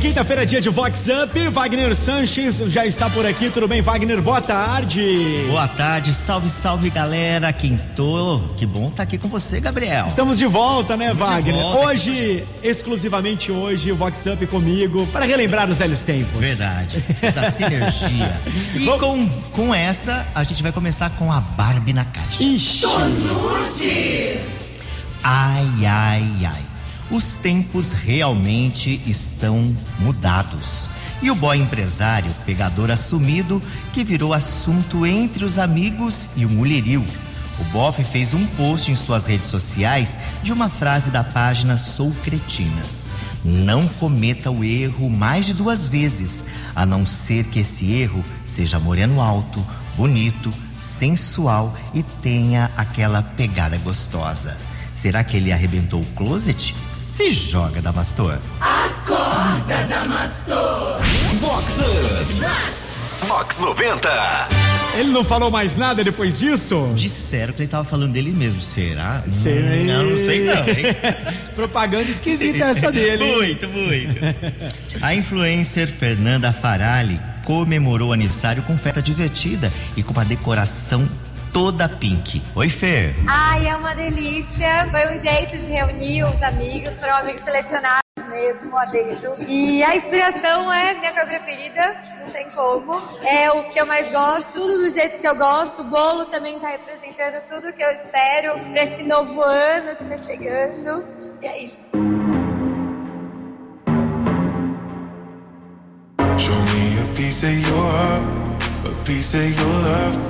quinta-feira, dia de Vox Up. Wagner Sanches já está por aqui. Tudo bem, Wagner? Boa tarde. Boa tarde, salve, salve, galera. Quinto, que bom estar tá aqui com você, Gabriel. Estamos de volta, né, Estamos Wagner? Volta. Hoje, exclusivamente hoje, o Vox Up comigo, para relembrar os velhos tempos. Verdade, essa sinergia. E com, com essa, a gente vai começar com a Barbie na caixa. Ixi. Ai, ai, ai os tempos realmente estão mudados. E o boy empresário, pegador assumido, que virou assunto entre os amigos e o mulherio. O Boff fez um post em suas redes sociais de uma frase da página Sou Cretina. Não cometa o erro mais de duas vezes, a não ser que esse erro seja moreno alto, bonito, sensual e tenha aquela pegada gostosa. Será que ele arrebentou o closet? Se joga, Damastor. Acorda, Damastor. Vox Up. Vox 90. Ele não falou mais nada depois disso? Disseram que ele tava falando dele mesmo. Será? Sei. Hum, não, não sei não, hein? Propaganda esquisita essa dele. muito, muito. A influencer Fernanda Farali comemorou o aniversário com festa divertida e com uma decoração toda pink. Oi, Fer. Ai, é uma delícia. Foi um jeito de reunir os amigos, foram amigos selecionados mesmo a dedo. E a inspiração é minha cor preferida, não tem como. É o que eu mais gosto, tudo do jeito que eu gosto. O bolo também tá representando tudo que eu espero para esse novo ano que tá chegando. E é isso. Show me a piece of your heart, a piece of your love.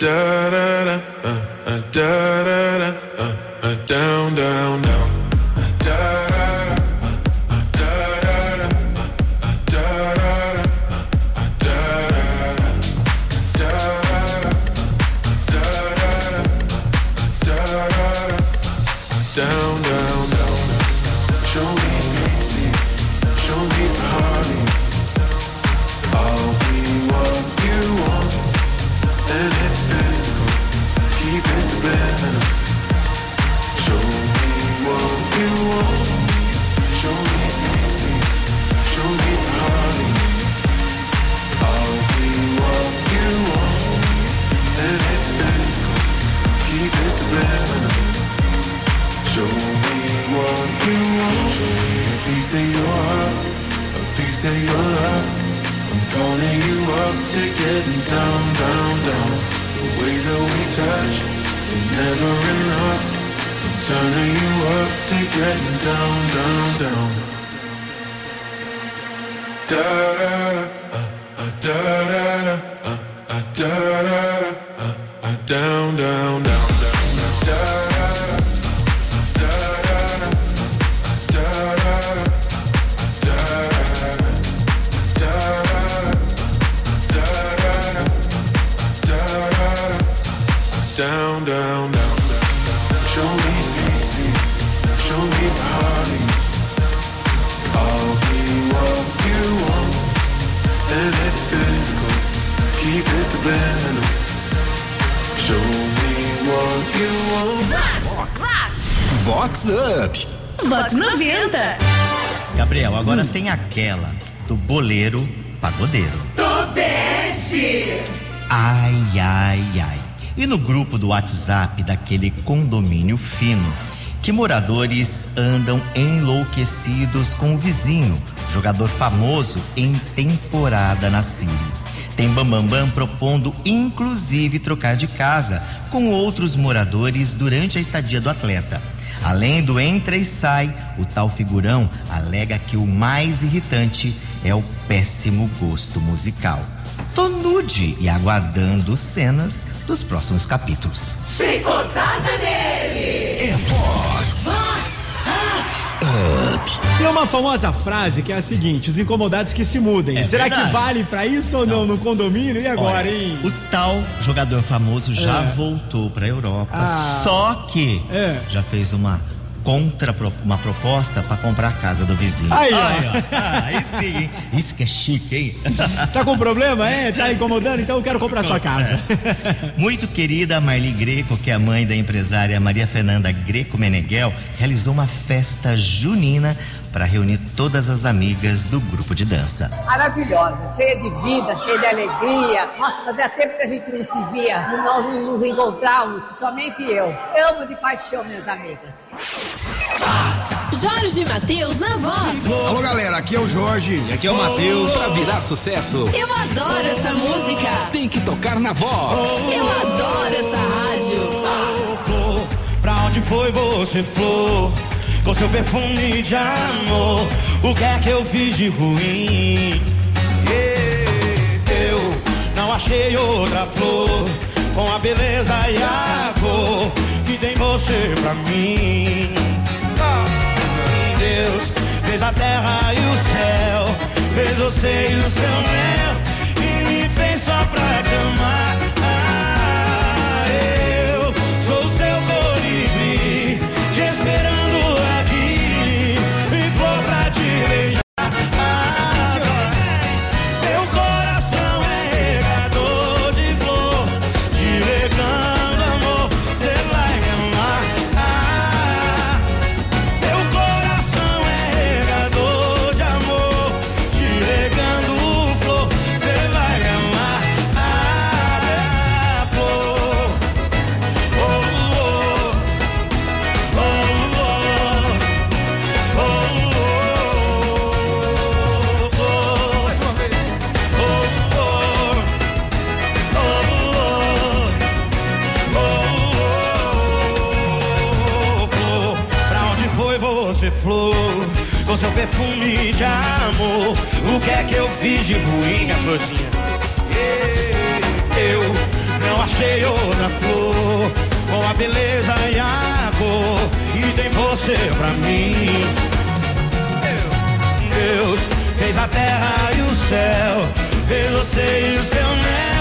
da da da uh, uh, da da da uh, uh, down down down piece of your heart. A piece of your love. I'm calling you up to getting down, down, down. The way that we touch is never enough. I'm turning you up to getting down, down, down. Da da da, uh, uh, da da da, uh, uh, da da da, uh, uh, down, down, down, down, down. Down, want. Vox, Vox Up. Vox 90. Gabriel, agora tem aquela do boleiro pagodeiro. Tobeste! Ai, ai, ai e no grupo do WhatsApp daquele condomínio fino, que moradores andam enlouquecidos com o vizinho, jogador famoso em temporada na Síria. Tem Bambambam Bam Bam propondo inclusive trocar de casa com outros moradores durante a estadia do atleta. Além do entra e sai, o tal figurão alega que o mais irritante é o péssimo gosto musical. Tô nude e aguardando cenas dos próximos capítulos. Chicotada nele! É Fox! Fox! Up. Tem uma famosa frase que é a seguinte: os incomodados que se mudem. É Será verdade. que vale pra isso ou não, no condomínio? E agora, Olha, hein? O tal jogador famoso já É. voltou pra Europa, Ah. só que É. já fez uma contra uma proposta pra comprar a casa do vizinho. Aí, ó. Ah, aí sim, hein? Isso que é chique, hein? Tá com problema? É? Tá incomodando? Então eu quero comprar sua casa. Muito querida Marli Greco, que é a mãe da empresária Maria Fernanda Greco Meneghel, realizou uma festa junina para reunir todas as amigas do grupo de dança. maravilhosa, cheia de vida, cheia de alegria. Nossa, fazia tempo que a gente não se via, nós não nos encontrávamos, principalmente eu. Amo de paixão, minhas amigas. Jorge Matheus na voz. Alô galera, aqui é o Jorge. E aqui é o Matheus. Pra virar sucesso, Eu adoro essa música. tem que tocar na voz. Eu adoro essa rádio. Pra onde foi você, flor? Com seu perfume de amor, o que é que eu fiz de ruim? Eu não achei outra flor com a beleza e a cor que tem você pra mim. Ah, Deus fez a terra e o céu, fez você e o seu mel florzinha? Eu não achei outra flor com a beleza e a cor. E tem você pra mim. Deus fez a terra e o céu, fez você e o seu mel,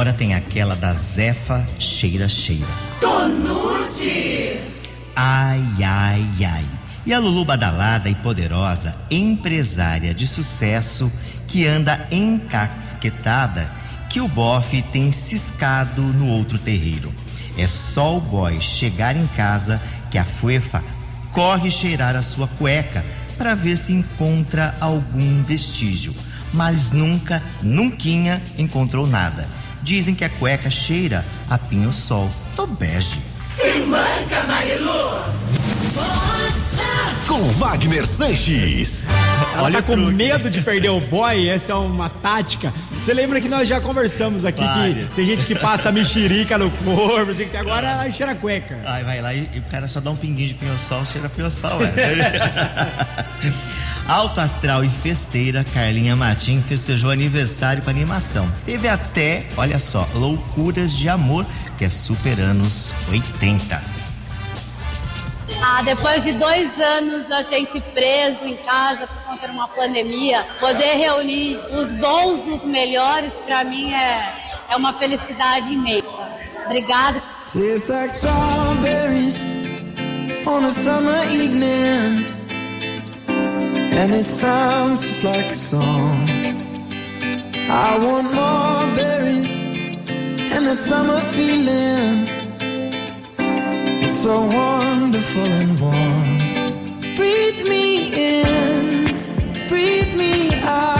Agora tem aquela da Zefa Cheira Cheira. Tonute. Ai, ai, ai. E a Lulu badalada e poderosa, empresária de sucesso que anda encasquetada, que o bofe tem ciscado no outro terreiro. É só o boy chegar em casa que a fuefa corre cheirar a sua cueca para ver se encontra algum vestígio, mas nunca, nunquinha encontrou nada. Dizem que a cueca cheira a pinho-sol, tô bege. Se manca, Marilu. Com Wagner Sanches. Olha, com medo de perder o boy, essa é uma tática. Você lembra que nós já conversamos aqui Várias. que tem gente que passa mexerica no corpo, assim, que agora cheira a cueca. Ai, vai lá e, e o cara só dá um pinguinho de pinho-sol, cheira pinho-sol. Alto astral e festeira, Carlinha Matim festejou aniversário com animação. Teve até, olha só, Loucuras de Amor, que é super anos 80. Ah, depois de dois anos a gente preso em casa por conta de uma pandemia, poder reunir os bons dos melhores, para mim é, é uma felicidade imensa. Obrigada. On a summer evening, and it sounds just like a song. I want more berries and that summer feeling. So wonderful and warm. Breathe me in, breathe me out.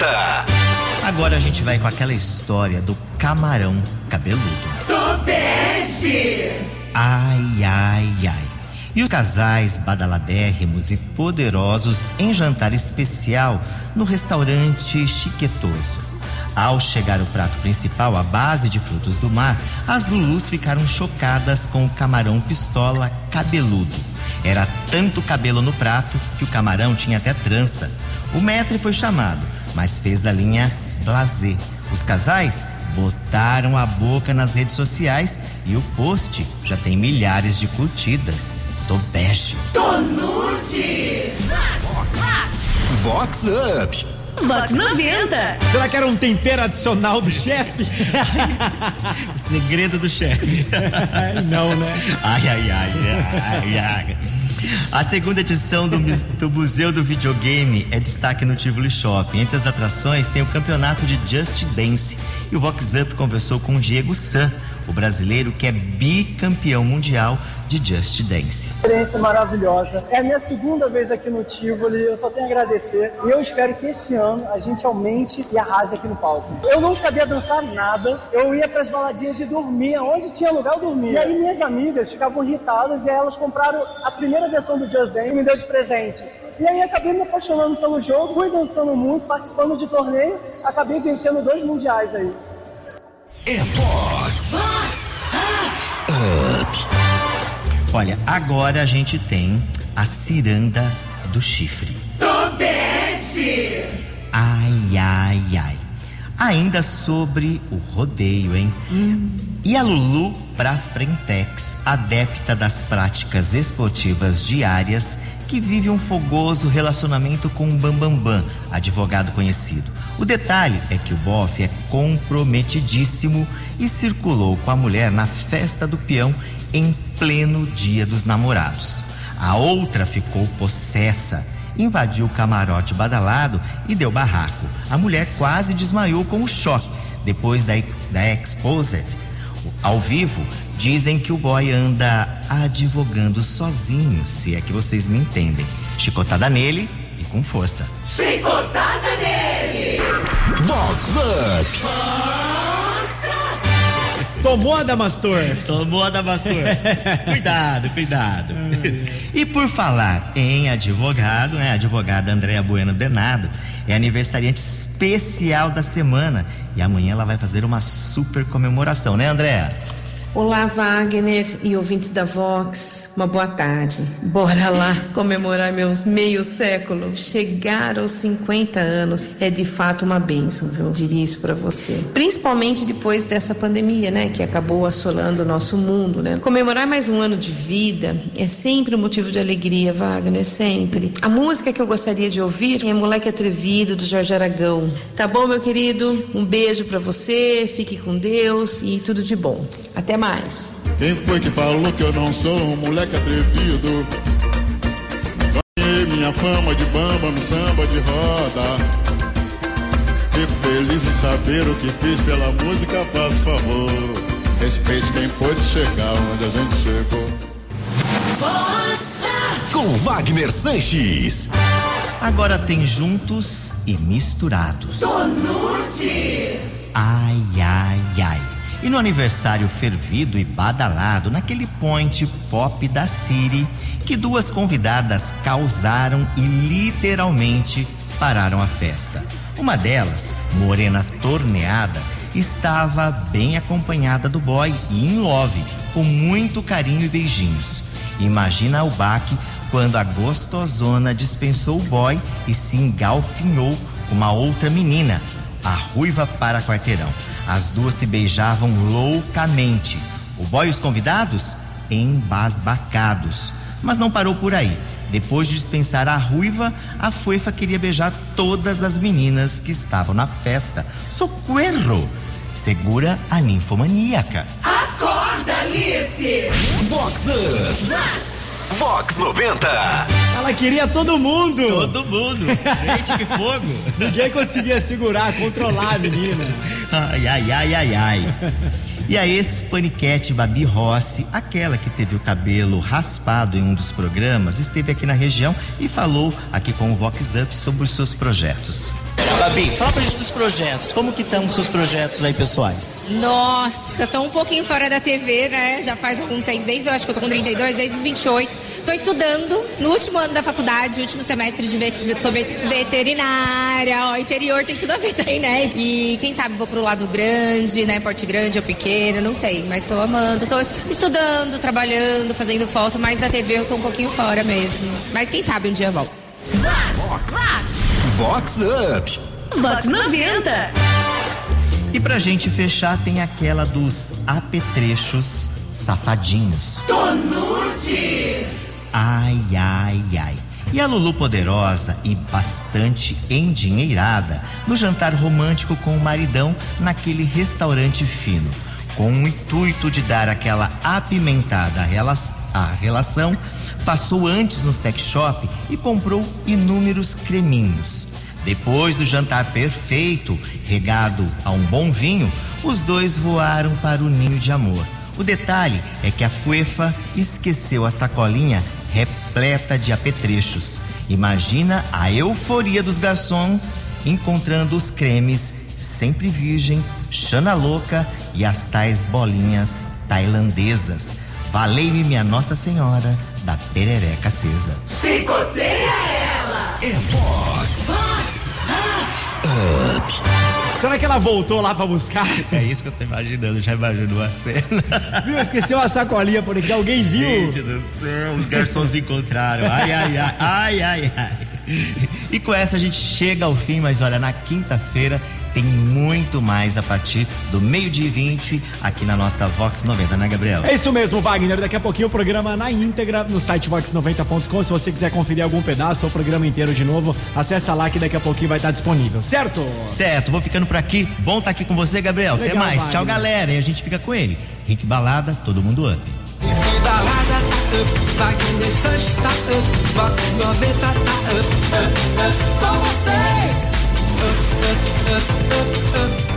90. Agora a gente vai com aquela história do camarão cabeludo. Tobeste! Ai, ai, ai. E os casais badaladérrimos e poderosos em jantar especial no restaurante Chiquetoso. Ao chegar o prato principal à base de frutos do mar, as Lulus ficaram chocadas com o camarão pistola cabeludo. Era tanto cabelo no prato que o camarão tinha até trança. O maître foi chamado, mas fez da linha blasé. Os casais botaram a boca nas redes sociais e o post já tem milhares de curtidas. Tô bege. Tonute! Vox Up. Vox 90. Será que era um tempero adicional do chefe? O segredo do chefe. Não, né? Ai, ai, ai, ai, ai. A segunda edição do, do Museu do Videogame é destaque no Tivoli Shopping. Entre as atrações tem o campeonato de Just Dance. E o Vox Up conversou com o Diego San, o brasileiro que é bicampeão mundial de Just Dance. experiência maravilhosa. É a minha segunda vez aqui no Tivoli, eu só tenho a agradecer. E eu espero que esse ano a gente aumente e arrase aqui no palco. Eu não sabia dançar nada, eu ia pras baladinhas e dormia. Onde tinha lugar, eu dormia. E aí minhas amigas ficavam irritadas e aí elas compraram a primeira versão do Just Dance e me deu de presente. E aí acabei me apaixonando pelo jogo, fui dançando muito, participando de torneio, acabei vencendo dois mundiais aí. É Vox Up. Olha, agora a gente tem a ciranda do chifre. Tobeste! Ai, ai, ai. Ainda sobre o rodeio, hein? Hum. E a Lulu pra Frentex, adepta das práticas esportivas diárias, que vive um fogoso relacionamento com um Bambambam, Bam Bam, advogado conhecido. O detalhe é que o bofe é comprometidíssimo e circulou com a mulher na festa do peão em pleno dia dos namorados. A outra ficou possessa invadiu o camarote badalado e deu barraco. A mulher quase desmaiou com o choque. Depois da, da Exposed, ao vivo, dizem que o boy anda advogando sozinho, se é que vocês me entendem. Chicotada nele e com força. Chicotada nele! Vox Up! Tomou a Damastor. Tomou a Damastor. cuidado, cuidado. e por falar em advogado, né? A advogada Andréa Bueno Bernardo é aniversariante especial da semana. E amanhã ela vai fazer uma super comemoração, né, Andréa? Olá, Wagner e ouvintes da Vox, uma boa tarde. Bora lá comemorar meus meio século. Chegar aos 50 anos é de fato uma bênção, viu? Diria isso para você. Principalmente depois dessa pandemia, né, que acabou assolando o nosso mundo, né? Comemorar mais um ano de vida é sempre um motivo de alegria, Wagner, sempre. A música que eu gostaria de ouvir é Moleque Atrevido, do Jorge Aragão. Tá bom, meu querido? Um beijo para você, fique com Deus e tudo de bom. Até mais. Quem foi que falou que eu não sou um moleque atrevido? Ganhei minha fama de bamba no samba de roda. Fico feliz em saber o que fiz pela música, faz favor. Respeite quem pôde chegar onde a gente chegou. Com Wagner Sanches. Agora tem juntos e misturados. Tonute! Ai, ai, ai. E no aniversário fervido e badalado, naquele point pop da Siri, que duas convidadas causaram e literalmente pararam a festa. Uma delas, morena torneada, estava bem acompanhada do boy e em love, com muito carinho e beijinhos. Imagina o baque quando a gostosona dispensou o boy e se engalfinhou com uma outra menina, a ruiva para quarteirão. As duas se beijavam loucamente. O boy e os convidados embasbacados. Mas não parou por aí. Depois de dispensar a ruiva, a foifa queria beijar todas as meninas que estavam na festa. Socorro! Segura a ninfomaníaca. Acorda, Alice! Vox Up! Vox! Vox 90. Ela queria todo mundo. Todo mundo. Gente, que fogo. Ninguém conseguia segurar, controlar a menina. Ai, ai, ai, ai, ai. E a ex-paniquete Babi Rossi, aquela que teve o cabelo raspado em um dos programas, esteve aqui na região e falou aqui com o Vox Up sobre os seus projetos. Babi, fala pra gente dos projetos. Como que estão os seus projetos aí, pessoais? Nossa, tô um pouquinho fora da TV, né? Já faz algum tempo, desde eu acho que eu tô com 32, desde os 28. Tô estudando no último ano da faculdade, último semestre de sobre veterinária. Ó, interior tem tudo a ver também, né? E quem sabe vou pro lado grande, né? Porte grande ou pequeno, não sei. Mas tô amando, tô estudando, trabalhando, fazendo foto, mas da TV eu tô um pouquinho fora mesmo. Mas quem sabe um dia eu volto. Vox! Vox Up! Vox 90. E pra gente fechar, tem aquela dos apetrechos safadinhos. Tonute! Ai, ai, ai. E a Lulu poderosa e bastante endinheirada no jantar romântico com o maridão naquele restaurante fino. Com o intuito de dar aquela apimentada à relação, passou antes no sex shop e comprou inúmeros creminhos. Depois do jantar perfeito, regado a um bom vinho, os dois voaram para o ninho de amor. O detalhe é que a Fuefa esqueceu a sacolinha repleta de apetrechos. Imagina a euforia dos garçons encontrando os cremes sempre virgem, chana louca e as tais bolinhas tailandesas. Valei-me minha Nossa Senhora da perereca acesa. Chicoteia ela! É Vox! Up! Será que ela voltou lá pra buscar? É isso que eu tô imaginando, já imaginou a cena. Viu? Esqueceu a sacolinha por aqui, alguém viu? Gente do céu, os garçons encontraram. Ai, ai, ai, ai, ai, ai. E com essa a gente chega ao fim, mas olha, na quinta-feira tem muito mais a partir do meio-dia e 20 aqui na nossa Vox 90, né, Gabriel? É isso mesmo, Wagner. Daqui a pouquinho o programa na íntegra no site vox90.com. Se você quiser conferir algum pedaço ou o programa inteiro de novo, acessa lá que daqui a pouquinho vai estar disponível, certo? Certo, vou ficando por aqui. Bom estar aqui com você, Gabriel. Até Legal, mais. Wagner. Tchau, galera. E a gente fica com ele. Rick Balada, todo mundo up. Se balada tá up, Wagner Sanches tá up, Vox 90 tá up, up, up, com vocês. Thank you.